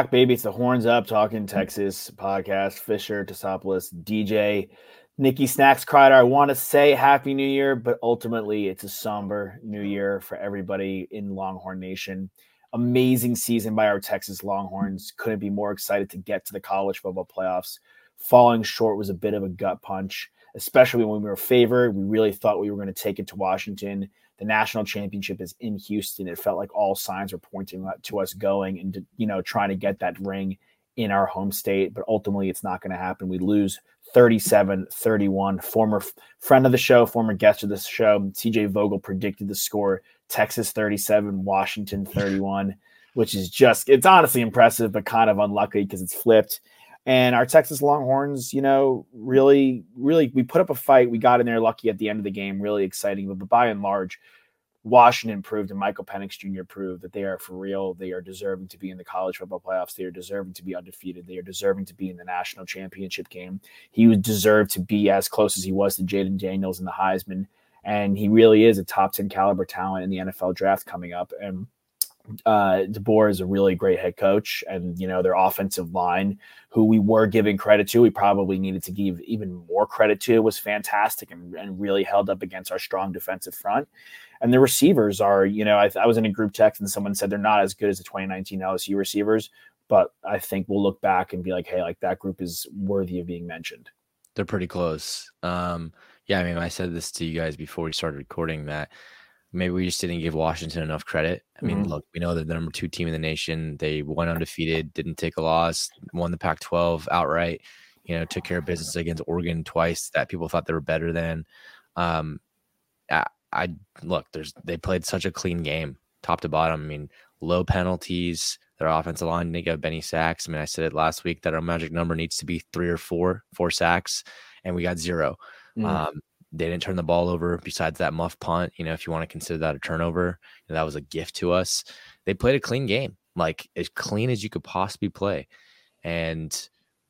Back, baby. It's the Horns Up Talking Texas podcast. Fisher, Tosopoulos, DJ, Nikki Snacks Kreider. I want to say Happy New Year, but ultimately it's a somber new year for everybody in Longhorn Nation. Amazing season by our Texas Longhorns. Couldn't be more excited to get to the college football playoffs. Falling short was a bit of a gut punch, especially when we were favored. We really thought we were going to take it to Washington the national championship is in Houston. It felt like all signs were pointing to us going and you know trying to get that ring in our home state, but ultimately it's not going to happen. We lose 37-31. Former f- friend of the show, former guest of the show, TJ Vogel predicted the score Texas 37, Washington 31, which is just it's honestly impressive but kind of unlucky because it's flipped. And our Texas Longhorns, you know, really, really, we put up a fight. We got in there lucky at the end of the game, really exciting. But, by and large, Washington proved and Michael Penix Jr. proved that they are for real. They are deserving to be in the college football playoffs. They are deserving to be undefeated. They are deserving to be in the national championship game. He would deserve to be as close as he was to Jayden Daniels in the Heisman. And he really is a top 10 caliber talent in the NFL draft coming up. And uh, DeBoer is a really great head coach, and you know their offensive line, who we were giving credit to, we probably needed to give even more credit to, was fantastic and, and really held up against our strong defensive front. And the receivers are, you know, I, I was in a group text and someone said they're not as good as the 2019 LSU receivers, but I think we'll look back and be like, hey, like that group is worthy of being mentioned. They're pretty close. Um, yeah, I mean, I said this to you guys before we started recording that maybe we just didn't give Washington enough credit. I mean, mm-hmm. look, we know they're the number two team in the nation. They went undefeated, didn't take a loss, won the Pac 12 outright, you know, took care of business against Oregon twice that people thought they were better than. Um, I, I look, there's they played such a clean game, top to bottom. I mean, low penalties. Their offensive line didn't get Benny sacks. I mean, I said it last week that our magic number needs to be three or four, four sacks, and we got 0 mm-hmm. Um, they didn't turn the ball over besides that muff punt. You know, if you want to consider that a turnover, you know, that was a gift to us. They played a clean game, like as clean as you could possibly play. And,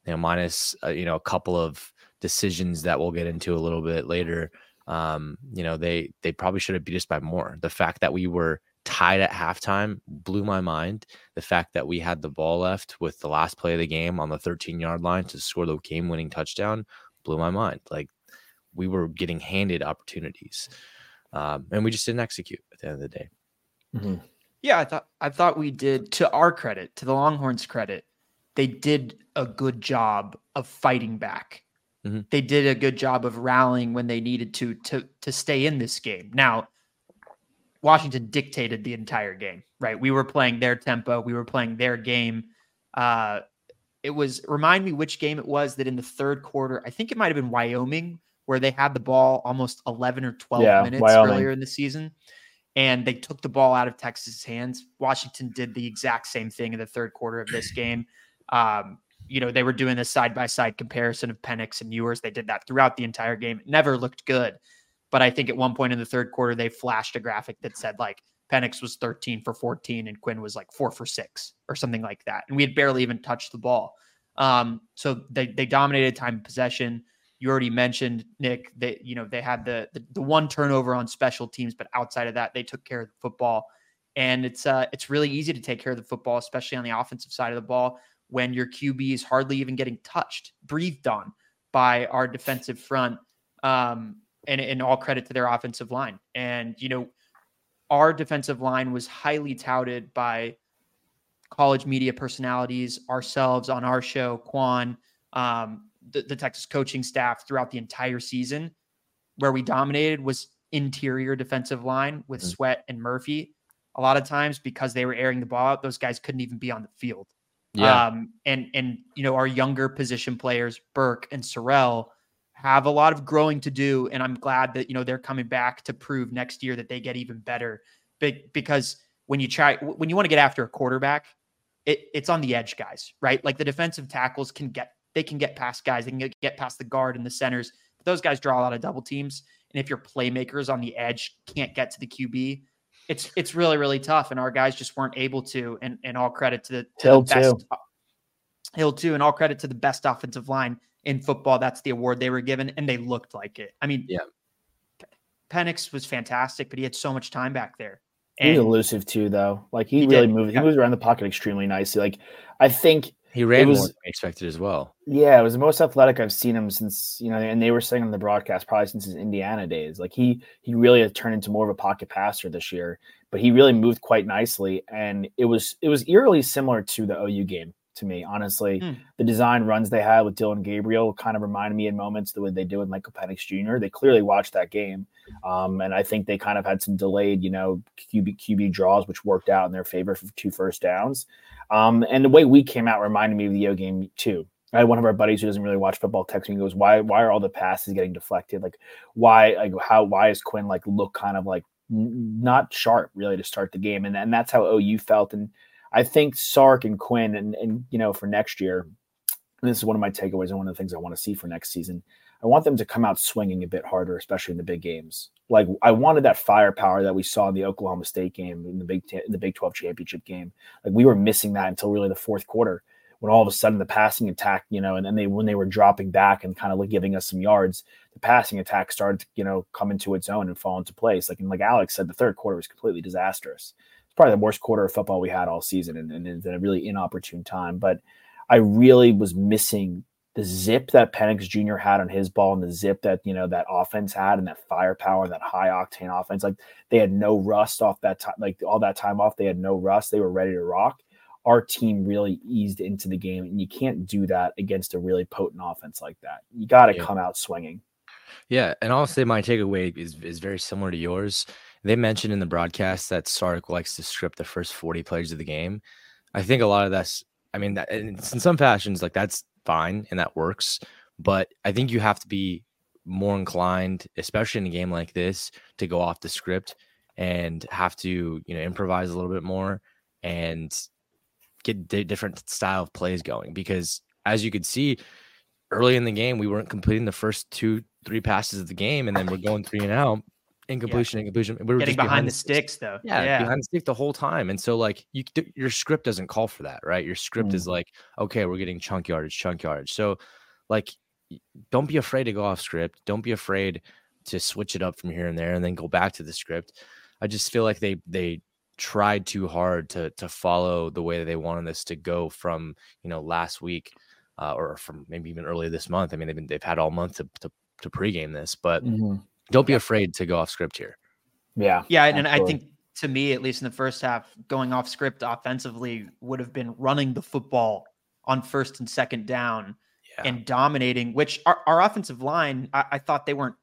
you know, minus, uh, you know, a couple of decisions that we'll get into a little bit later. Um, you know, they, they probably should have beat us by more. The fact that we were tied at halftime blew my mind. The fact that we had the ball left with the last play of the game on the 13 yard line to score the game winning touchdown blew my mind. Like we were getting handed opportunities, um, and we just didn't execute at the end of the day. Mm-hmm. Yeah, I thought I thought we did. To our credit, to the Longhorns' credit, they did a good job of fighting back. Mm-hmm. They did a good job of rallying when they needed to to to stay in this game. Now, Washington dictated the entire game, right? We were playing their tempo, we were playing their game. Uh, it was remind me which game it was that in the third quarter, I think it might have been Wyoming where they had the ball almost 11 or 12 yeah, minutes Wyoming. earlier in the season and they took the ball out of Texas' hands. Washington did the exact same thing in the third quarter of this game. Um, you know, they were doing a side by side comparison of Penix and Ewers. They did that throughout the entire game. It never looked good. But I think at one point in the third quarter, they flashed a graphic that said like Penix was 13 for 14 and Quinn was like four for six or something like that. And we had barely even touched the ball. Um, so they, they dominated time possession you already mentioned Nick that you know they had the, the, the one turnover on special teams, but outside of that, they took care of the football. And it's uh it's really easy to take care of the football, especially on the offensive side of the ball, when your QB is hardly even getting touched, breathed on by our defensive front. Um, and, and all credit to their offensive line. And you know, our defensive line was highly touted by college media personalities, ourselves on our show, Quan. Um, the, the Texas coaching staff throughout the entire season. Where we dominated was interior defensive line with mm-hmm. Sweat and Murphy. A lot of times because they were airing the ball out, those guys couldn't even be on the field. Yeah. Um, and and you know, our younger position players, Burke and Sorrell, have a lot of growing to do. And I'm glad that, you know, they're coming back to prove next year that they get even better. But because when you try, when you want to get after a quarterback, it, it's on the edge guys, right? Like the defensive tackles can get, they can get past guys, they can get, past the guard and the centers. But those guys draw a lot of double teams. And if your playmakers on the edge can't get to the QB, it's it's really really tough. And our guys just weren't able to. And and all credit to the, to Hill the best, too. Hill too, and all credit to the best offensive line in football. That's the award they were given, and they looked like it. I mean, Yeah. Penix was fantastic, but he had so much time back there. He's elusive too, though. Like he, He really did, moved. yeah. He moves around the pocket extremely nicely. Like I think, He ran was- more than expected as well. yeah, it was the most athletic I've seen him since you know. And they were saying on the broadcast probably since his Indiana days. Like he he really has turned into more of a pocket passer this year. But he really moved quite nicely, and it was it was eerily similar to the OU game to me. Honestly, Hmm. the design runs they had with Dillon Gabriel kind of reminded me in moments the way they did with Michael Penix Jr. They clearly watched that game. Um, and I think they kind of had some delayed, you know, QB QB draws, which worked out in their favor for two first downs. Um, and the way we came out reminded me of the OU game too. I had one of our buddies who doesn't really watch football text me and goes, "Why? Why are all the passes getting deflected? Like, why? Like, how? Why is Quinn like look kind of like not sharp really to start the game?" And and that's how OU felt. And I think Sark and Quinn, and and you know, for next year, this is one of my takeaways and one of the things I want to see for next season. I want them to come out swinging a bit harder, especially in the big games. Like I wanted that firepower that we saw in the Oklahoma State game in the Big in the Big Twelve championship game. Like we were missing that until really the fourth quarter, when all of a sudden the passing attack, you know, and then they when they were dropping back and kind of like giving us some yards, the passing attack started to you know come into its own and fall into place. Like and like Alex said, the third quarter was completely disastrous. It's probably the worst quarter of football we had all season, and, and it's in a really inopportune time. But I really was missing the zip that Penix Jr. had on his ball and the zip that you know that offense had and that firepower, and that high octane offense. Like they had no rust off that time, like all that time off. They had no rust. They were ready to rock. Our team really eased into the game, and you can't do that against a really potent offense like that. You got to Yeah. come out swinging. Yeah, and I'll say my takeaway is is very similar to yours. They mentioned in the broadcast that Sark likes to script the first 40 plays of the game. I think a lot of that's I mean, that, in some fashions like that's fine and that works, but I think you have to be more inclined, especially in a game like this, to go off the script and have to, you know, improvise a little bit more and get di- different style of plays going because as you could see early in the game we weren't completing the first two three passes of the game and then we're going three and out incompletion incompletion. We were getting just behind the sticks. sticks though. yeah, behind the stick the whole time and so like you your script doesn't call for that right? Your script is like okay we're getting chunk yardage chunk yardage. So like don't be afraid to go off script. Don't be afraid to switch it up from here and there and then go back to the script. I just feel like they they tried too hard to to follow the way that they wanted this to go from you know last week uh, or from maybe even earlier this month. I mean, they've been they've had all month to to, to pregame this, but don't be afraid to go off script here. Yeah, Yeah, and, and I think to me, at least in the first half, going off script offensively would have been running the football on first and second down Yeah. and dominating. Which our, our offensive line, I, I thought they weren't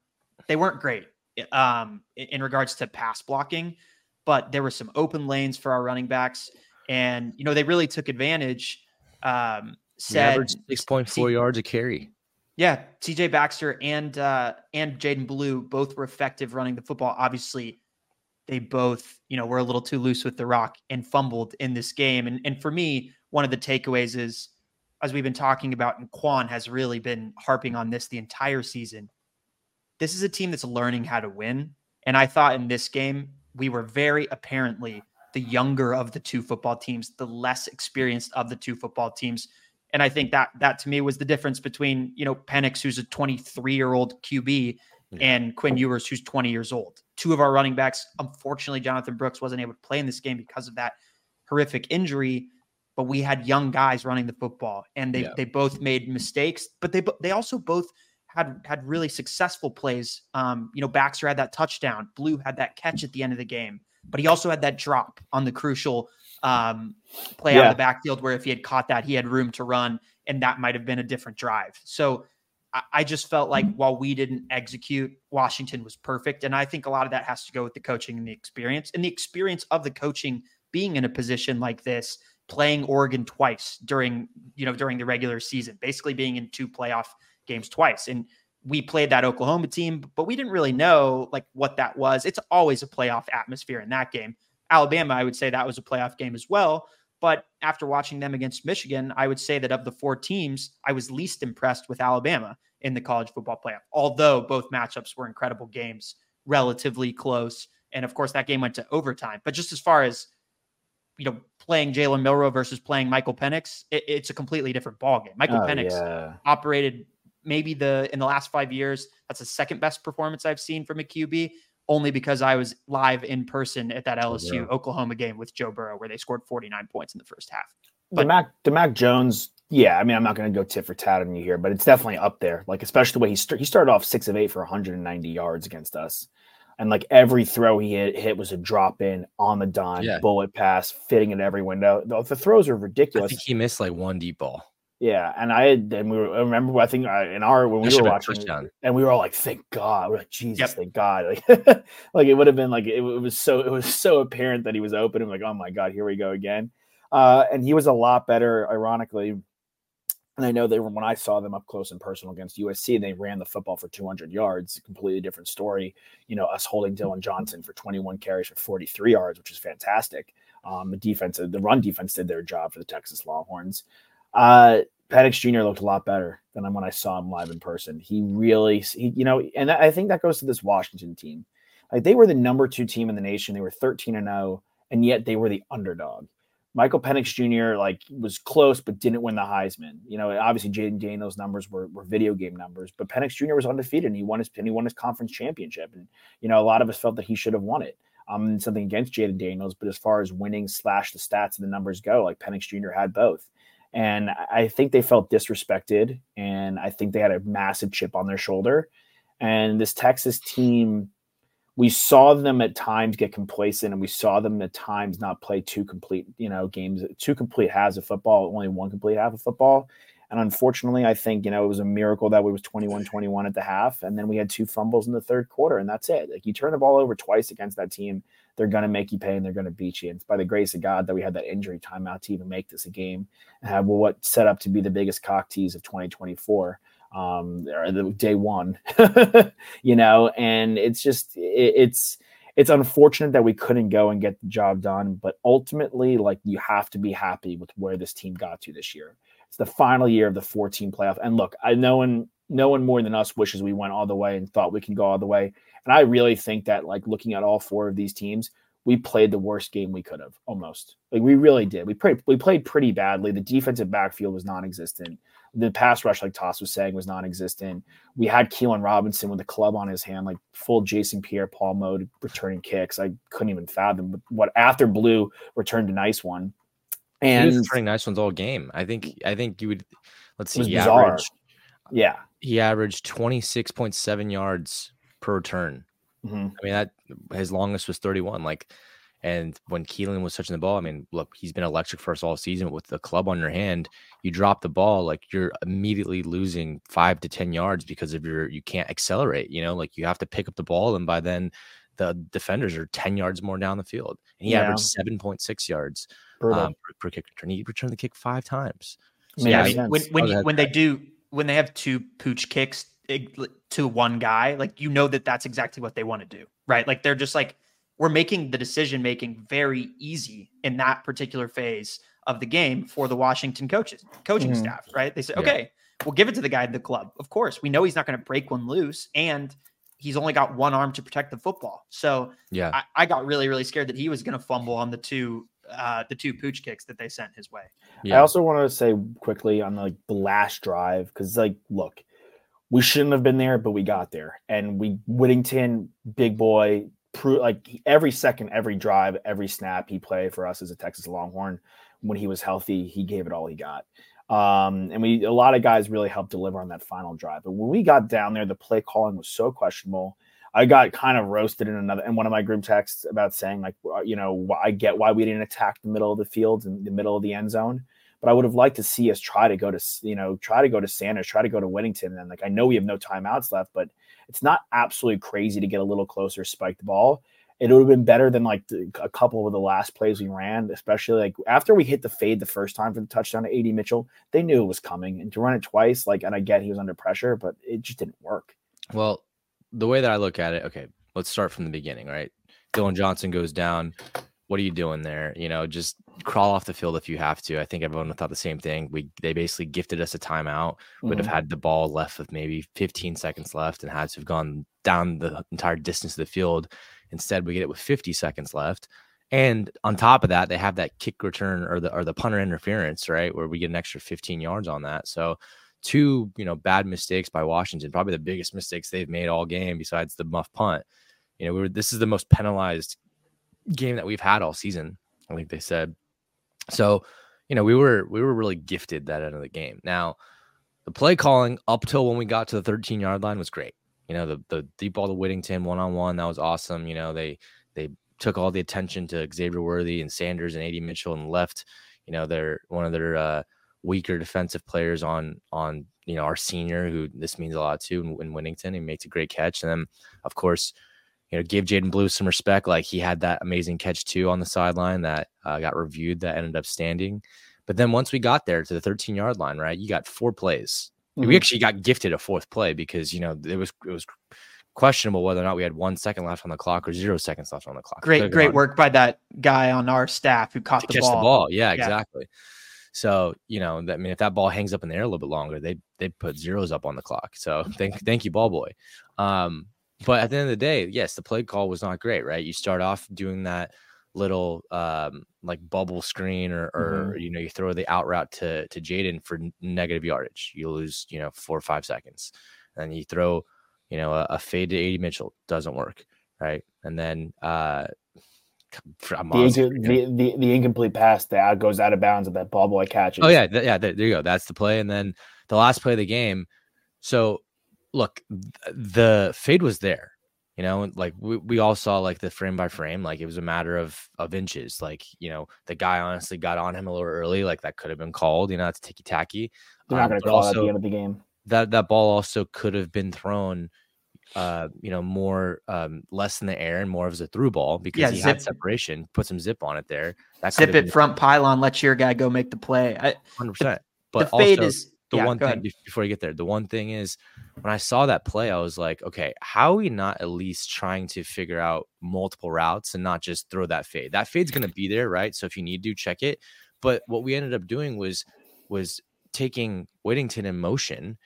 they weren't great um, in, in regards to pass blocking, but there were some open lanes for our running backs, and you know they really took advantage. Um, We said six point four yards a carry. Yeah, CJ Baxter and uh and Jaydon Blue both were effective running the football. Obviously, they both, you know, were a little too loose with the rock and fumbled in this game. And and for me, one of the takeaways is as we've been talking about, and Quan has really been harping on this the entire season. This is a team that's learning how to win. And I thought in this game, we were very apparently the younger of the two football teams, the less experienced of the two football teams. And I think that that to me was the difference between, you know, Penix, who's a 23 year old QB, Yeah. and Quinn Ewers, who's 20 years old. Two of our running backs, unfortunately, Jonathan Brooks wasn't able to play in this game because of that horrific injury. But we had young guys running the football, and they Yeah. they both made mistakes, but they they also both had had really successful plays. Um, you know, Baxter had that touchdown, Blue had that catch at the end of the game, but he also had that drop on the crucial um, play out of the backfield where if he had caught that, he had room to run, and that might have been a different drive. So I, I just felt like while we didn't execute, Washington was perfect, and I think a lot of that has to go with the coaching and the experience, and the experience of the coaching being in a position like this, playing Oregon twice during you know during the regular season, basically being in two playoff games twice, and we played that Oklahoma team, but we didn't really know like what that was. It's always a playoff atmosphere in that game. Alabama, I would say that was a playoff game as well. But after watching them against Michigan, I would say that of the four teams, I was least impressed with Alabama in the college football playoff. Although both matchups were incredible games, relatively close, and of course that game went to overtime. But just as far as you know, playing Jalen Milroe versus playing Michael Penix, it, it's a completely different ballgame. Michael oh, Penix yeah. operated maybe the in the last five years. That's the second best performance I've seen from a QB. Only because I was live in person at that LSU Oklahoma game with Joe Burrow, where they scored 49 points in the first half. But Mac, the Mac Jones, yeah, I mean, I'm not going to go tit for tat on you here, but it's definitely up there. Like, especially the way he, st- he started off six of eight for 190 yards against us and like every throw he hit, hit was a drop in on the dime, yeah. bullet pass, fitting in every window. The, the, throws are ridiculous. I think he missed like one deep ball. Yeah, and I had, and we were, I remember I think uh, in our when we were watching, and we were all like, "Thank God!" We're like, "Jesus, yep. thank God!" Like, like it would have been like it, it, was so it was so apparent that he was open. I'm like, "Oh my God, here we go again." Uh, and he was a lot better, ironically, and I know they were when I saw them up close and personal against USC, they ran the football for 200 yards. Completely different story. You know, us holding Dillon Johnson for 21 carries for 43 yards, which is fantastic. Um, the defense, the run defense did their job for the Texas Longhorns. Uh, Penix Jr. looked a lot better than when I saw him live in person. He really, he, you know, and I think that goes to this Washington team. Like they were the number two team in the nation. They were 13 and 0, and yet they were the underdog. Michael Penix Jr. like was close but didn't win the Heisman. You know, obviously Jayden Daniels numbers were, were video game numbers, but Penix Jr. was undefeated and he won his and he won his conference championship. And you know, a lot of us felt that he should have won it. Um, something against Jayden Daniels, but as far as winning slash the stats and the numbers go, like Penix Jr. had both. And I think they felt disrespected, and I think they had a massive chip on their shoulder. And this Texas team we saw them at times get complacent and we saw them at times not play two complete, you know, games, two complete halves of football, only one complete half of football. And unfortunately, I think, you know, it was a miracle that we was 21 21 at the half. And then we had two fumbles in the third quarter, and that's it. Like you turn the ball over twice against that team, they're going to make you pay and they're going to beat you. And it's by the grace of God that we had that injury timeout to even make this a game and have what set up to be the biggest cock tease of 2024 um, or the day one, you know, and it's just it, it's it's unfortunate that we couldn't go and get the job done, but ultimately, like you have to be happy with where this team got to this year. It's the final year of the 14 playoff, and look, I know one no one more than us wishes we went all the way and thought we can go all the way. And I really think that, like looking at all four of these teams, we played the worst game we could have almost. Like we really did. We played we played pretty badly. The defensive backfield was non-existent. The pass rush, like Toss was saying, was non-existent. We had Keilan Robinson with a club on his hand, like full Jason Pierre-Paul mode, returning kicks. I couldn't even fathom what after Blue returned a nice one. And he returning nice ones all game. I think I think you would let's see. He averaged, yeah. He averaged 26.7 yards per return. Mm-hmm. I mean, that his longest was 31. Like and when Keilan was touching the ball, I mean, look, he's been electric for us all season with the club on your hand. You drop the ball, like you're immediately losing five to 10 yards because of your, you can't accelerate, you know, like you have to pick up the ball. And by then, the defenders are 10 yards more down the field. And he yeah. averaged 7.6 yards um, per, per, kick return. He returned the kick five times. So, yeah. I mean, when, when, you, when they do, when they have two pooch kicks to one guy, like, you know that that's exactly what they want to do, right? Like, they're just like, we're making the decision making very easy in that particular phase of the game for the Washington coaches, coaching mm-hmm. staff, right? They say, yeah. okay, we'll give it to the guy at the club. Of course, we know he's not going to break one loose, and he's only got one arm to protect the football. So yeah, I, I got really, really scared that he was going to fumble on the two uh, the two pooch kicks that they sent his way. Yeah. I also want to say quickly on like the last drive because like look, we shouldn't have been there, but we got there, and we Whittington, big boy, prove like every second, every drive, every snap he played for us as a Texas Longhorn when he was healthy, he gave it all he got. Um, and we a lot of guys really helped deliver on that final drive. But when we got down there, the play calling was so questionable. I got kind of roasted in another in one of my group texts about saying like you know I get why we didn't attack the middle of the field and the middle of the end zone, but I would have liked to see us try to go to you know try to go to Sanders, try to go to Whittington, and like I know we have no timeouts left, but it's not absolutely crazy to get a little closer, spike the ball. it would have been better than like a couple of the last plays we ran, especially like after we hit the fade the first time for the touchdown to AD Mitchell. They knew it was coming, and to run it twice, like, and I get he was under pressure, but it just didn't work. Well, the way that I look at it, okay, let's start from the beginning, right? Dillon Johnson goes down. What are you doing there? You know, just crawl off the field if you have to. I think everyone thought the same thing. We they basically gifted us a timeout. Mm-hmm. Would have had the ball left with maybe 15 seconds left and had to have gone down the entire distance of the field. Instead, we get it with 50 seconds left. And on top of that, they have that kick return or the or the punter interference, right? Where we get an extra 15 yards on that. So two, you know, bad mistakes by Washington, probably the biggest mistakes they've made all game besides the muff punt. You know, we were this is the most penalized game that we've had all season. I think they said. So, you know, we were we were really gifted that end of the game. Now, the play calling up till when we got to the 13 yard line was great. You know, the the deep ball to Whittington one on one that was awesome. You know, they they took all the attention to Xavier Worthy and Sanders and AD Mitchell and left, you know, their one of their uh, weaker defensive players on on you know our senior who this means a lot to in, in Whittington. He makes a great catch, and then of course you know, give Jaydon Blue some respect. Like he had that amazing catch too on the sideline that uh, got reviewed that ended up standing. But then once we got there to the 13 yard line, right, you got four plays. Mm-hmm. We actually got gifted a fourth play because you know it was it was questionable whether or not we had one second left on the clock or zero seconds left on the clock. Great, great work by that guy on our staff who caught the catch ball. the ball. Yeah, yeah, exactly. So you know, that, I mean, if that ball hangs up in the air a little bit longer, they they put zeros up on the clock. So thank thank you, ball boy. Um, but at the end of the day, yes, the play call was not great, right? You start off doing that little um, like bubble screen or, or mm-hmm. you know you throw the out route to to Jaydon for negative yardage you lose you know four or five seconds and you throw you know a, a fade to AD Mitchell doesn't work right and then uh the, the, the, the, incomplete pass that goes out of bounds of that ball boy catches oh yeah th- yeah there, there you go that's the play and then the last play of the game so look, the fade was there. You know, like we, we all saw like the frame by frame, like it was a matter of of inches. Like, you know, the guy honestly got on him a little early, like that could have been called, you know, it's ticky tacky. They're not um, gonna call also, at the end of the game. That that ball also could have been thrown uh, you know, more um less in the air and more of a through ball because yeah, he zip, had separation, put some zip on it there. That zip it front pylon, let your guy go make the play. Hundred percent. But the fade also, is the yeah, one thing ahead. before you get there, the one thing is when I saw that play, I was like, okay, how are we not at least trying to figure out multiple routes and not just throw that fade? That fade's gonna be there, right? So if you need to check it. But what we ended up doing was was taking Whittington in motion,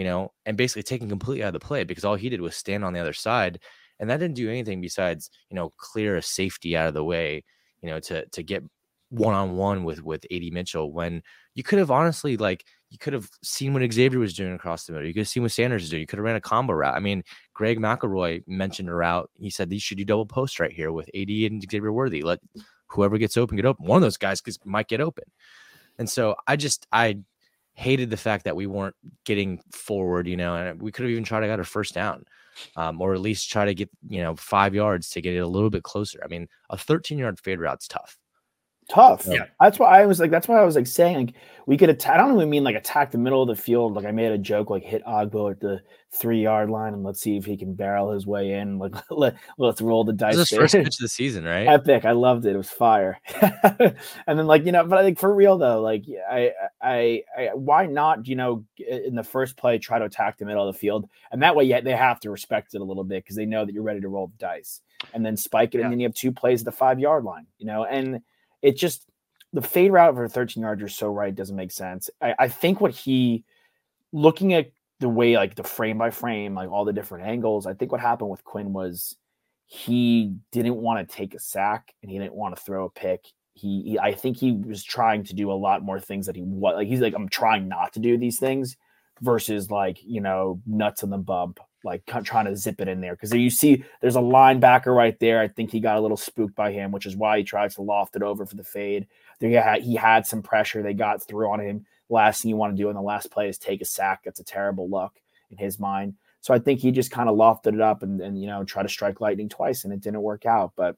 you know, and basically taking completely out of the play because all he did was stand on the other side. And that didn't do anything besides, you know, clear a safety out of the way, you know, to to get one on one with with AD Mitchell when you could have honestly like you could have seen what Xavier was doing across the middle. You could have seen what Sanders is doing. You could have ran a combo route. I mean, Greg McElroy mentioned a route. He said these should do double post right here with AD and Xavier Worthy. Let whoever gets open get open. One of those guys because might get open. And so I just I hated the fact that we weren't getting forward, you know, and we could have even tried to get a first down. Um, or at least try to get, you know, five yards to get it a little bit closer. I mean, a 13 yard fade route's tough tough. Yeah. That's why I was like, that's why I was like saying like we could attack. I don't even mean like attack the middle of the field. Like I made a joke like hit Ogbo at the three yard line and let's see if he can barrel his way in. Like let let's roll the dice. This first pitch of the season, right? Epic. I loved it. It was fire. and then like you know, but I think for real though, like I, I I why not you know in the first play try to attack the middle of the field and that way yeah they have to respect it a little bit because they know that you're ready to roll the dice and then spike it yeah. and then you have two plays at the five yard line. You know and it just the fade route for 13 yards, you're so right, doesn't make sense. I, I think what he looking at the way like the frame by frame, like all the different angles, I think what happened with Quinn was he didn't want to take a sack and he didn't want to throw a pick. He, he, I think he was trying to do a lot more things that he was like he's like I'm trying not to do these things versus like you know nuts on the bump like trying to zip it in there because you see there's a linebacker right there. I think he got a little spooked by him, which is why he tries to loft it over for the fade. There had, he had some pressure. They got through on him. Last thing you want to do in the last play is take a sack. That's a terrible luck in his mind. So I think he just kind of lofted it up and, and you know try to strike lightning twice, and it didn't work out. But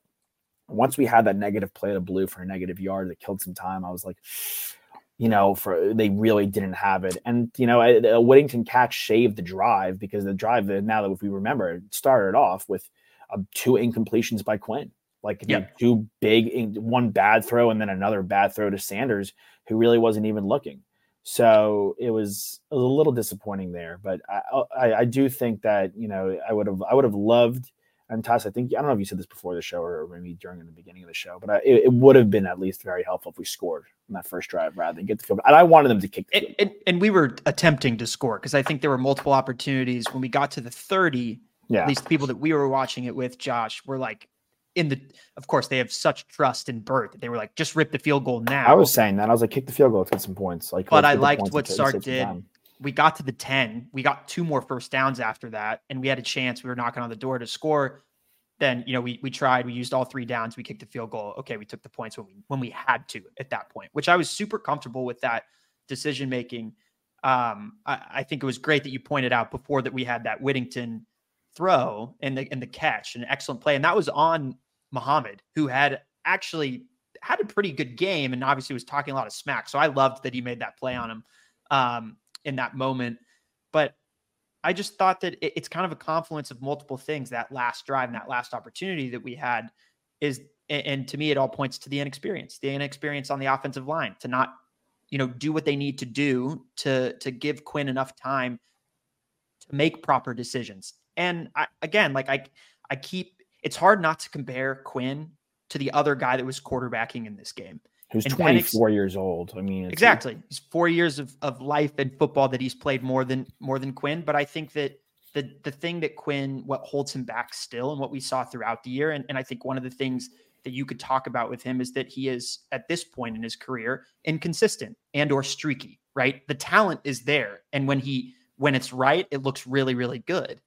once we had that negative play to blue for a negative yard that killed some time, I was like, you know, for they really didn't have it. And you know, a, a Whittington catch saved the drive because the drive now that if we remember, it started off with uh, two incompletions by Quinn. Like yep. two big, one bad throw and then another bad throw to Sanders, who really wasn't even looking. So it was, a little disappointing there, but I, I, I do think that you know I would have I would have loved and Toss, I think I don't know if you said this before the show or maybe during the beginning of the show, but I, it, it, would have been at least very helpful if we scored in that first drive rather than get the field. And I wanted them to kick. And, and, and, we were attempting to score because I think there were multiple opportunities when we got to the thirty. Yeah. At least the people that we were watching it with, Josh, were like in the. Of course, they have such trust in Bert that they were like, just rip the field goal now. I was saying that I was like, kick the field goal, let's get some points. Like, but I liked what Sark did we got to the 10 we got two more first downs after that and we had a chance we were knocking on the door to score. Then you know we we tried we used all three downs we kicked the field goal. Okay we took the points when we when we had to at that point which i was super comfortable with that decision making. Um I, I, think it was great that you pointed out before that we had that whittington throw and the and the catch an excellent play. And that was on muhammad who had actually had a pretty good game and obviously was talking a lot of smack. So i loved that he made that play on him. Um in that moment but I just thought that it's kind of a confluence of multiple things. That last drive and that last opportunity that we had is, and to me, it all points to the inexperience, the inexperience on the offensive line to not, you know, do what they need to do to to give Quinn enough time to make proper decisions. And I, again, like I, I keep it's hard not to compare Quinn to the other guy that was quarterbacking in this game who's and 24 Penix, years old. I mean, exactly. He's four years of, of life and football that he's played more than more than Quinn. But I think that the the thing that Quinn what holds him back still and what we saw throughout the year, and, and I think one of the things that you could talk about with him is that he is at this point in his career inconsistent and or streaky, right? The talent is there. And when he when it's right, it looks really, really good.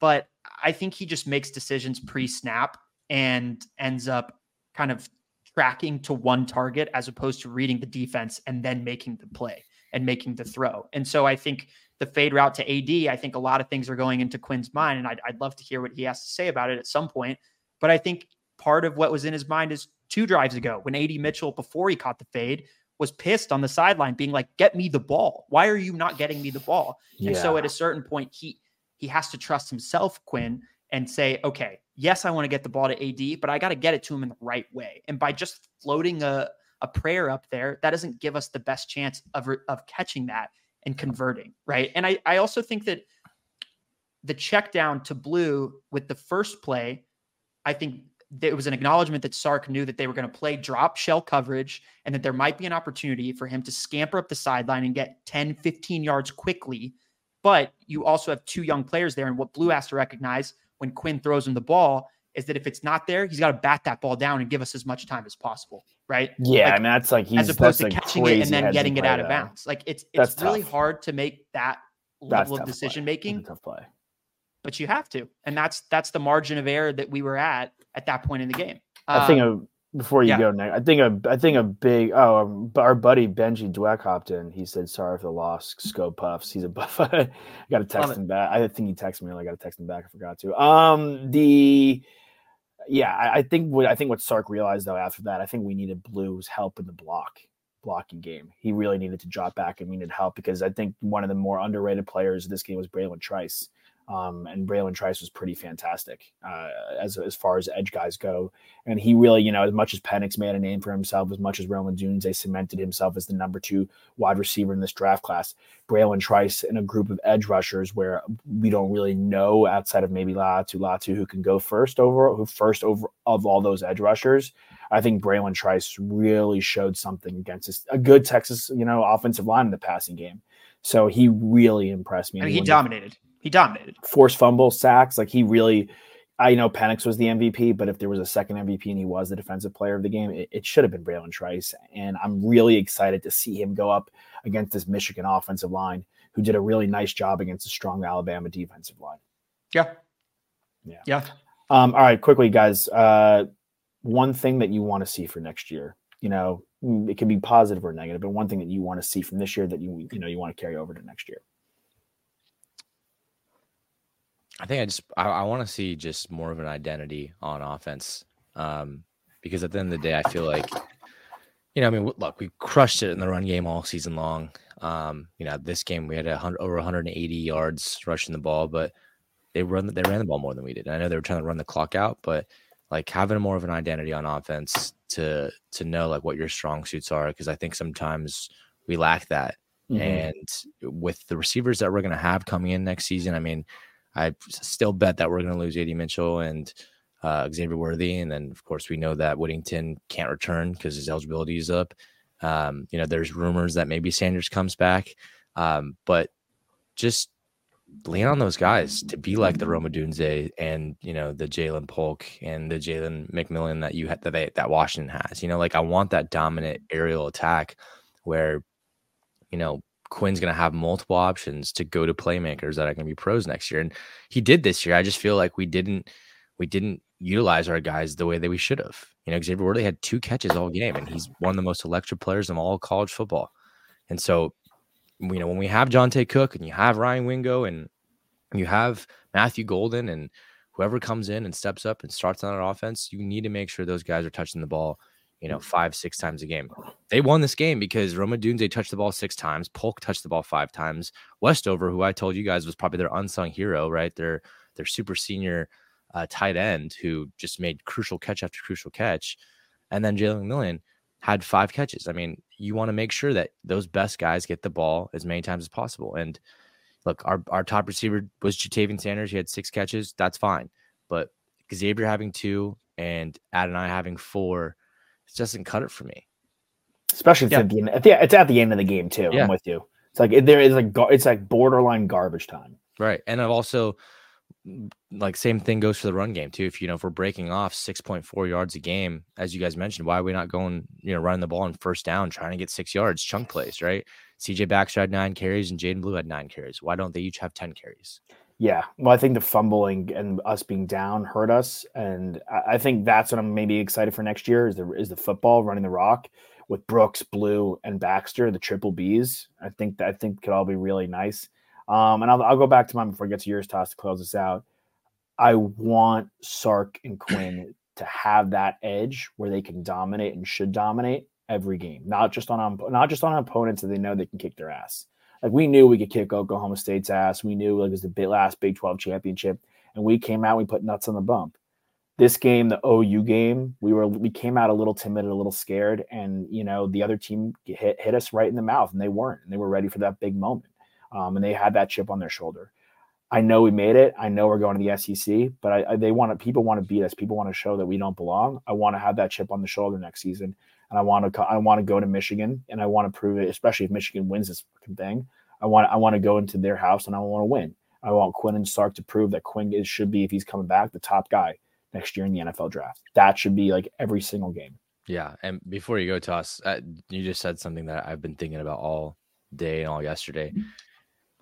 But I think he just makes decisions pre-snap and ends up kind of tracking to one target as opposed to reading the defense and then making the play and making the throw. And so I think the fade route to AD, I think a lot of things are going into Quinn's mind, and I'd, I'd love to hear what he has to say about it at some point. But I think part of what was in his mind is two drives ago when AD Mitchell, before he caught the fade, was pissed on the sideline, being like, "Get me the ball. Why are you not getting me the ball?" Yeah. And so at a certain point, he he has to trust himself, Quinn, and say, "Okay, yes, I want to get the ball to AD, but I got to get it to him in the right way. And by just floating a, a prayer up there, that doesn't give us the best chance of, of catching that and converting. Right. And I, I also think that the check down to blue with the first play, I think it was an acknowledgement that Sark knew that they were going to play drop shell coverage and that there might be an opportunity for him to scamper up the sideline and get 10, 15 yards quickly. But you also have two young players there. And what Blue has to recognize when Quinn throws him the ball is that if it's not there, he's got to bat that ball down and give us as much time as possible, right? Yeah, like, and that's like he's as opposed to catching it and then getting it out of bounds. Like it's it's that's really tough. hard to make that level of decision making. Tough play, but you have to, and that's that's the margin of error that we were at at that point in the game. I think um, before you yeah. go next, I think a I think a big oh our buddy Benji Dweck hopped in. He said sorry for the loss. Scope puffs. He's a buff. I got to text him back. I think he texted me. I got to text him back. I forgot to. Um the yeah I, I think what I think what Sark realized though after that I think we needed Blue's help in the block blocking game. He really needed to drop back and we needed help because I think one of the more underrated players of this game was Bralen Trice. Um, and Bralen Trice was pretty fantastic uh, as as far as edge guys go. And he really, you know, as much as Penix made a name for himself, as much as Rome Odunze cemented himself as the number two wide receiver in this draft class, Bralen Trice in a group of edge rushers where we don't really know outside of maybe Latu Latu who can go first over who first over of all those edge rushers. I think Bralen Trice really showed something against this, a good Texas, you know, offensive line in the passing game. So he really impressed me. I mean, he dominated. He dominated. Forced fumble, sacks. Like he really, I know Penix was the MVP, but if there was a second MVP and he was the defensive player of the game, it, it should have been Bralen Trice. And I'm really excited to see him go up against this Michigan offensive line, who did a really nice job against a strong Alabama defensive line. Yeah. Yeah. Yeah. Um, all right, quickly, guys. Uh, one thing that you want to see for next year, you know, it can be positive or negative, but one thing that you want to see from this year that you you know you want to carry over to next year. I think I just I, I want to see just more of an identity on offense, um, because at the end of the day, I feel like, you know, I mean, look, we crushed it in the run game all season long. Um, you know, this game we had a hundred over 180 yards rushing the ball, but they run they ran the ball more than we did. I know they were trying to run the clock out, but like having more of an identity on offense to to know like what your strong suits are because I think sometimes we lack that. Mm-hmm. And with the receivers that we're going to have coming in next season, I mean, I still bet that we're going to lose AD Mitchell and uh, Xavier Worthy, and then of course we know that Whittington can't return because his eligibility is up. Um, you know, there's rumors that maybe Sanders comes back, um, but just lean on those guys to be like the Roma Odunze and you know the Ja'Lynn Polk and the Jalen McMillan that you had that they, that Washington has. You know, like I want that dominant aerial attack where you know Quinn's going to have multiple options to go to playmakers that are going to be pros next year, and he did this year. I just feel like we didn't we didn't utilize our guys the way that we should have. You know, Xavier Worthy had two catches all game, and he's one of the most electric players in all college football. And so you know, when we have Johntay Cook and you have Ryan Wingo and you have Matthew Golden and whoever comes in and steps up and starts on an offense, you need to make sure those guys are touching the ball, you know, five, six times a game. They won this game because Rome Odunze touched the ball six times, Polk touched the ball five times, Westover, who I told you guys was probably their unsung hero, right? Their their super senior uh, tight end who just made crucial catch after crucial catch. And then Jalen McMillan had five catches. I mean, you want to make sure that those best guys get the ball as many times as possible. And look, our, our top receiver was Ja'Tavion Sanders. He had six catches. That's fine. But Xavier having two and Adonai having four, it doesn't cut it for me. Especially yeah. at the. At the, it's at the end of the game too. Yeah. I'm with you. It's like there is like it's like borderline garbage time. Right. And I've also like same thing goes for the run game too. If you know if we're breaking off 6.4 yards a game, as you guys mentioned, why are we not going, you know, running the ball on first down, trying to get six yards, chunk plays, right? CJ Baxter had nine carries and Jaydon Blue had nine carries. Why don't they each have 10 carries? Yeah. Well, I think the fumbling and us being down hurt us. And I think that's what I'm maybe excited for next year is the is the football running the rock with Brooks, Blue, and Baxter, the triple Bs. I think that I think could all be really nice. Um, and I'll, I'll go back to mine before I get to yours, Toss, to close this out. I want Sark and Quinn to have that edge where they can dominate and should dominate every game, not just on not just on opponents that they know they can kick their ass. Like we knew we could kick Oklahoma State's ass. We knew like it was the last Big 12 championship, and we came out, we put nuts on the bump. This game, the OU game, we were we came out a little timid, a little scared, and you know the other team hit hit us right in the mouth, and they weren't, and they were ready for that big moment um, and they had that chip on their shoulder. I know we made it. I know we're going to the SEC, but I, I, they want to. People want to beat us. People want to show that we don't belong. I want to have that chip on the shoulder next season, and I want to. I want to go to Michigan, and I want to prove it. Especially if Michigan wins this fucking thing, I want. I want to go into their house, and I want to win. I want Quinn and Sark to prove that Quinn is, should be, if he's coming back, the top guy next year in the NFL draft. That should be like every single game. Yeah, and before you go, Toss, uh, you just said something that I've been thinking about all day and all yesterday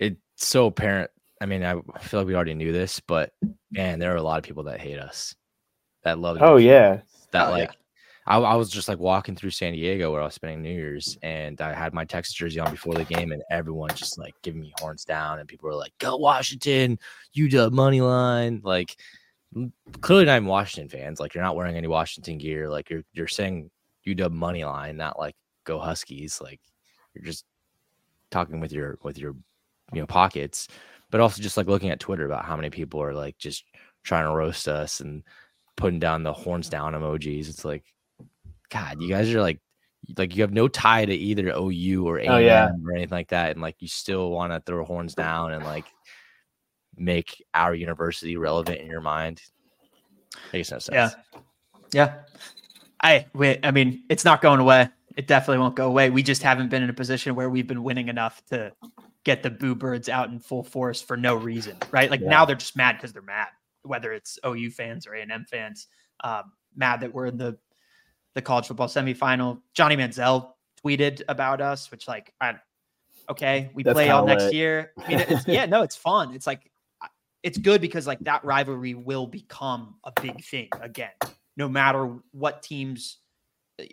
it's so apparent. I mean, I feel like we already knew this, but man, there are a lot of people that hate us, that love. Oh yeah, that oh, like. I, I, was just like walking through San Diego where I was spending New Year's, and I had my Texas jersey on before the game, and everyone just like giving me horns down, and people were like, "Go Washington, UW money line!" Like, clearly not even Washington fans. Like, you're not wearing any Washington gear. Like, you're you're saying UW money line, not like go Huskies. Like, you're just talking with your with your you know pockets, but also just like looking at Twitter about how many people are like just trying to roast us and putting down the horns down emojis. It's like, God, you guys are like like you have no tie to either OU or A oh, yeah. or anything like that, and like you still want to throw horns down and like make our university relevant in your mind. Makes no sense. Yeah, yeah. I we, I mean, it's not going away. It definitely won't go away. We just haven't been in a position where we've been winning enough to get the boo birds out in full force for no reason, right? Like yeah. now they're just mad because they're mad, whether it's OU fans or A&M fans, um, mad that we're in the the college football semifinal. Johnny Manziel tweeted about us, which like, I, okay, we That's play all next year. I mean, yeah, no, it's fun. It's like it's good because like that rivalry will become a big thing again, no matter what teams.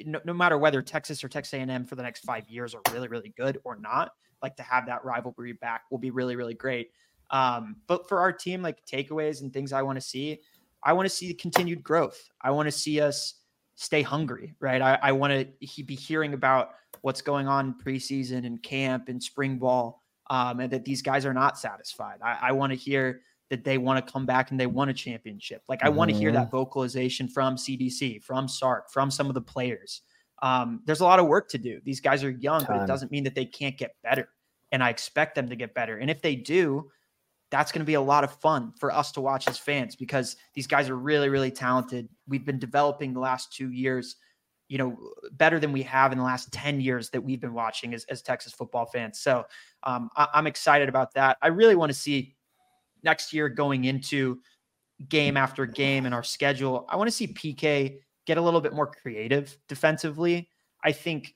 No, no matter whether Texas or Texas A&M for the next five years are really, really good or not, like to have that rivalry back will be really, really great. Um, but for our team, like takeaways and things I want to see, I want to see continued growth. I want to see us stay hungry, right? I, I want to be hearing about what's going on preseason and camp and spring ball, um, and that these guys are not satisfied. I, I want to hear that they want to come back and they want a championship. Like I want to hear that mm-hmm. vocalization from CDC, from Sark, from some of the players. Um, there's a lot of work to do. These guys are young, Time. but it doesn't mean that they can't get better. And I expect them to get better. And if they do, that's going to be a lot of fun for us to watch as fans because these guys are really, really talented. We've been developing the last two years, you know, better than we have in the last 10 years that we've been watching as, as Texas football fans. So um, I, I'm excited about that. I really want to see next year going into game after game in our schedule. I want to see PK get a little bit more creative defensively. I think,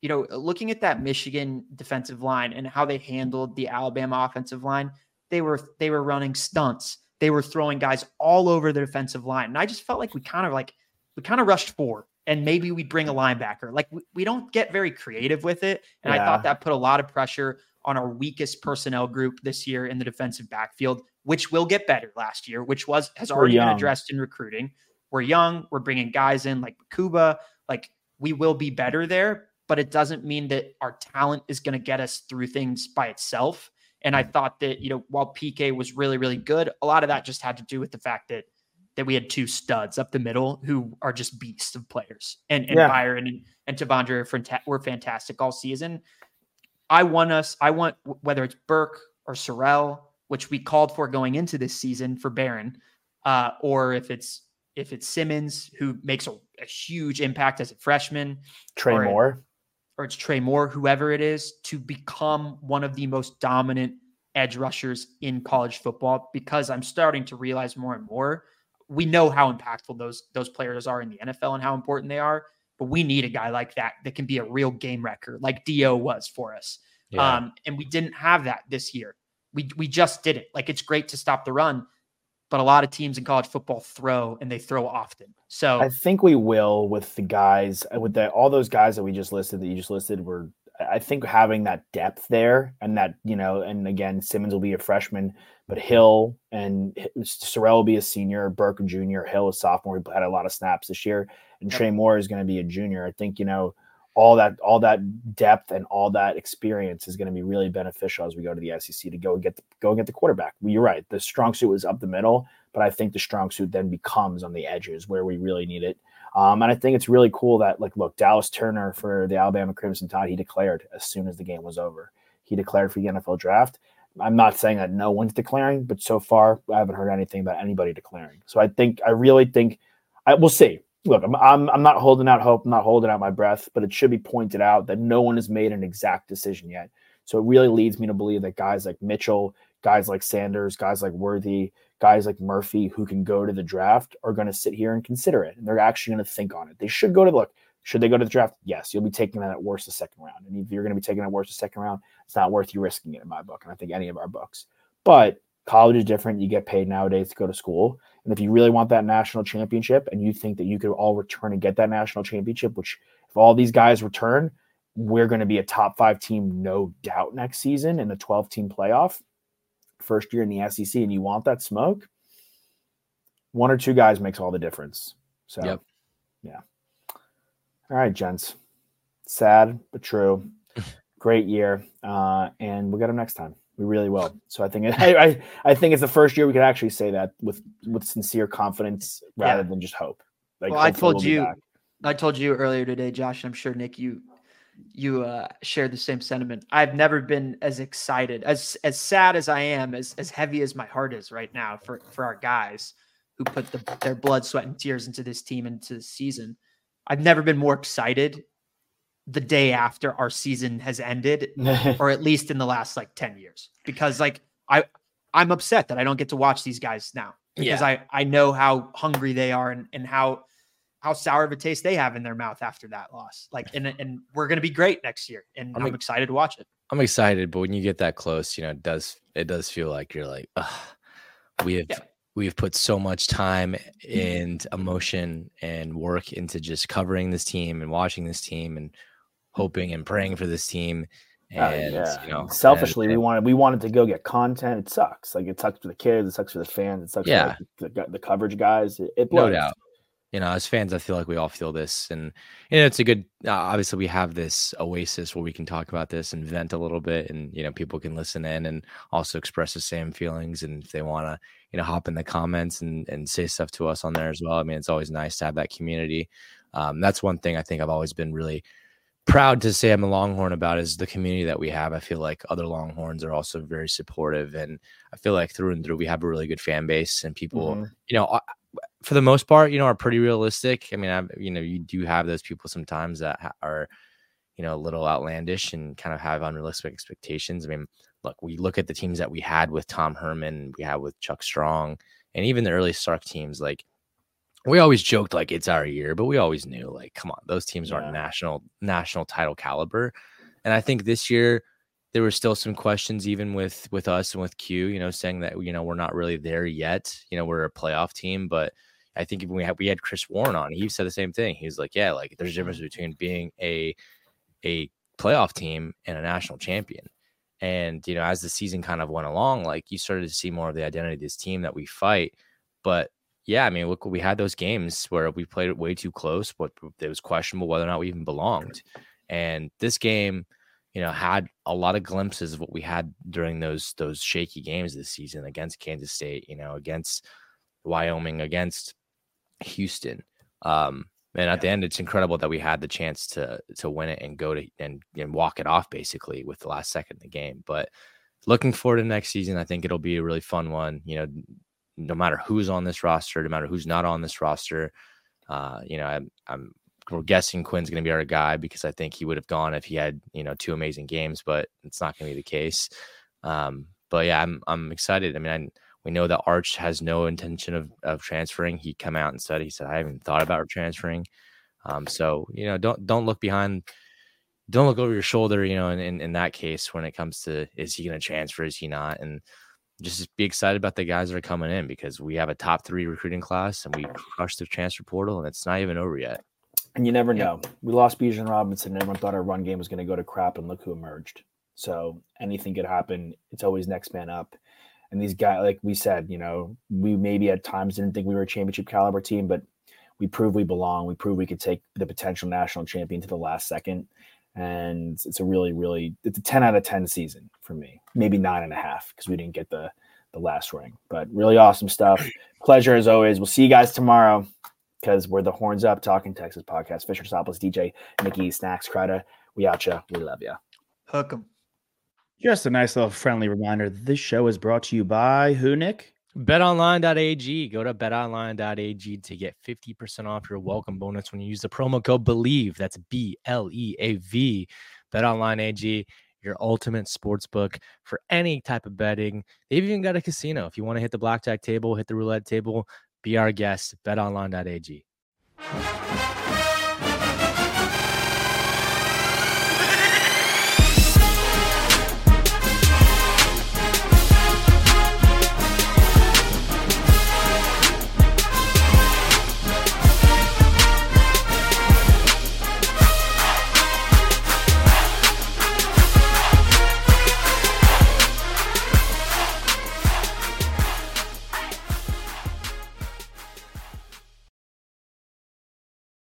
you know, looking at that Michigan defensive line and how they handled the Alabama offensive line, they were they were running stunts. They were throwing guys all over the defensive line. And I just felt like we kind of like we kind of rushed forward and maybe we bring a linebacker. Like we, we don't get very creative with it. And yeah. I thought that put a lot of pressure on our weakest personnel group this year in the defensive backfield, which will get better last year, which was has already been addressed in recruiting. We're young, we're bringing guys in like Kuba, like we will be better there, but it doesn't mean that our talent is going to get us through things by itself. And I thought that, you know, while PK was really, really good, a lot of that just had to do with the fact that that we had two studs up the middle who are just beasts of players. And, and yeah. Byron and, and T'Vondre were fantastic all season. I want us, I want whether it's Burke or Sorrell, which we called for going into this season for Barryn, uh, or if it's if it's Simmons who makes a, a huge impact as a freshman, Trey Moore, or it's Trey Moore, whoever it is, to become one of the most dominant edge rushers in college football. Because I'm starting to realize more and more, we know how impactful those those players are in the NFL and how important they are but we need a guy like that that can be a real game wrecker, like Dio was for us. Yeah. Um, and we didn't have that this year. We we just did it. Like it's great to stop the run, but a lot of teams in college football throw and they throw often. So I think we will with the guys uh, with the all those guys that we just listed that you just listed were I think having that depth there and that, you know, and again, Simmons will be a freshman, but Hill and Sorrell will be a senior, Burke a junior, Hill a sophomore. He had a lot of snaps this year, and yep. Trey Moore is going to be a junior. I think, you know, all that all that depth and all that experience is going to be really beneficial as we go to the SEC to go and get the, go and get the quarterback. You're right. The strong suit was up the middle, but I think the strong suit then becomes on the edges where we really need it. Um, and I think it's really cool that, like, look, Dallas Turner for the Alabama Crimson Tide, he declared as soon as the game was over. He declared for the NFL draft. I'm not saying that no one's declaring, but so far I haven't heard anything about anybody declaring. So I think I really think I we'll see. Look, I'm, I'm I'm not holding out hope, I'm not holding out my breath, but it should be pointed out that no one has made an exact decision yet. So it really leads me to believe that guys like Mitchell, guys like Sanders, guys like Worthy, guys like Murphy who can go to the draft are going to sit here and consider it. And they're actually going to think on it. They should go to look. Should they go to the draft? Yes, you'll be taking that at worst the second round. And if you're going to be taking at worst the second round, it's not worth you risking it in my book. And I think any of our books. But college is different. You get paid nowadays to go to school. And if you really want that national championship and you think that you could all return and get that national championship, which if all these guys return, we're going to be a top five team, no doubt, next season in the 12 team playoff first year in the SEC and you want that smoke, one or two guys makes all the difference. So, yep. yeah. All right, gents. Sad but true. Great year, uh, and we'll get them next time. We really will. So I think I, I, I think it's the first year we can actually say that with with sincere confidence rather yeah. than just hope. Like, well, I told we'll you, I told you earlier today, Josh. I'm sure Nick, you you uh, share the same sentiment. I've never been as excited, as as sad as I am, as as heavy as my heart is right now for for our guys who put the, their blood, sweat, and tears into this team into the season. I've never been more excited the day after our season has ended, or at least in the last like ten years, because like I I'm upset that I don't get to watch these guys now because yeah. I I know how hungry they are and and how how sour of a taste they have in their mouth after that loss. Like, and and we're gonna be great next year, and I'm, I'm excited to watch it. I'm excited, but when you get that close, you know, it does it does feel like you're like, we have yeah. we have put so much time mm-hmm. and emotion and work into just covering this team and watching this team and hoping and praying for this team. Oh, and yeah. you know, selfishly, and, we wanted we wanted to go get content. It sucks. Like it sucks for the kids. It sucks for the fans. It sucks yeah. for like, the, the, coverage guys. It, it blows. No doubt you know, as fans, I feel like we all feel this, and you know, it's a good. Uh, obviously, we have this oasis where we can talk about this and vent a little bit, and you know, people can listen in and also express the same feelings, and if they want to, you know, hop in the comments and and say stuff to us on there as well. I mean, it's always nice to have that community. Um, that's one thing I think I've always been really proud to say I'm a Longhorn about is the community that we have. I feel like other Longhorns are also very supportive, and I feel like through and through we have a really good fan base, and people, mm-hmm. you know, for the most part, you know, are pretty realistic. I mean, I, you know, you do have those people sometimes that are, you know, a little outlandish and kind of have unrealistic expectations. I mean, look, we look at the teams that we had with Tom Herman, we had with Chuck Strong, and even the early Sark teams. Like, we always joked like it's our year, but we always knew like, come on, those teams yeah. aren't national national title caliber. And I think this year there were still some questions even with with us and with Q, you know, saying that you know we're not really there yet. You know, we're a playoff team, but I think when we had we had Chris Warren on, he said the same thing. He's like, yeah, like there's a difference mm-hmm. between being a a playoff team and a national champion. And you know, as the season kind of went along, like you started to see more of the identity of this team that we fight. But yeah, I mean, look, we had those games where we played it way too close, but it was questionable whether or not we even belonged. And this game, you know, had a lot of glimpses of what we had during those those shaky games this season against Kansas State, you know, against Wyoming, against Houston. Um, and at yeah. the end, it's incredible that we had the chance to to win it and go to and and walk it off basically with the last second of the game. But looking forward to next season, I think it'll be a really fun one. You know, no matter who's on this roster, no matter who's not on this roster, uh, you know, I'm, I'm we're guessing Quinn's going to be our guy because I think he would have gone if he had you know two amazing games, but it's not going to be the case. Um, but yeah, I'm I'm excited. I mean, I, we know that Arch has no intention of of transferring. He come out and said he said I haven't thought about transferring. Um, so you know, don't don't look behind, don't look over your shoulder. You know, in in, in that case, when it comes to is he going to transfer, is he not, and just be excited about the guys that are coming in because we have a top three recruiting class and we crushed the transfer portal and it's not even over yet. And you never know. We lost Bijan Robinson. and Everyone thought our run game was going to go to crap, and look who emerged. So anything could happen. It's always next man up. And these guys, like we said, you know, we maybe at times didn't think we were a championship caliber team, but we proved we belong. We proved we could take the potential national champion to the last second. And it's a really, really, it's a 10 out of 10 season for me. Maybe nine and a half because we didn't get the the last ring. But really awesome stuff. Pleasure as always. We'll see you guys tomorrow because we're the Horns Up Talking Texas podcast. Fisher Sopolis, DJ, Nikki, Snacks, Kreider. We out ya. We love ya. Hook them. Just a nice little friendly reminder. This show is brought to you by who, Nick? betonline.ag. Go to betonline.ag to get 50% off your welcome bonus when you use the promo code BELIEVE. That's B L E A V. BetOnline.ag, your ultimate sports book for any type of betting. They've even got a casino. If you want to hit the blackjack table, hit the roulette table, be our guest. BetOnline.ag.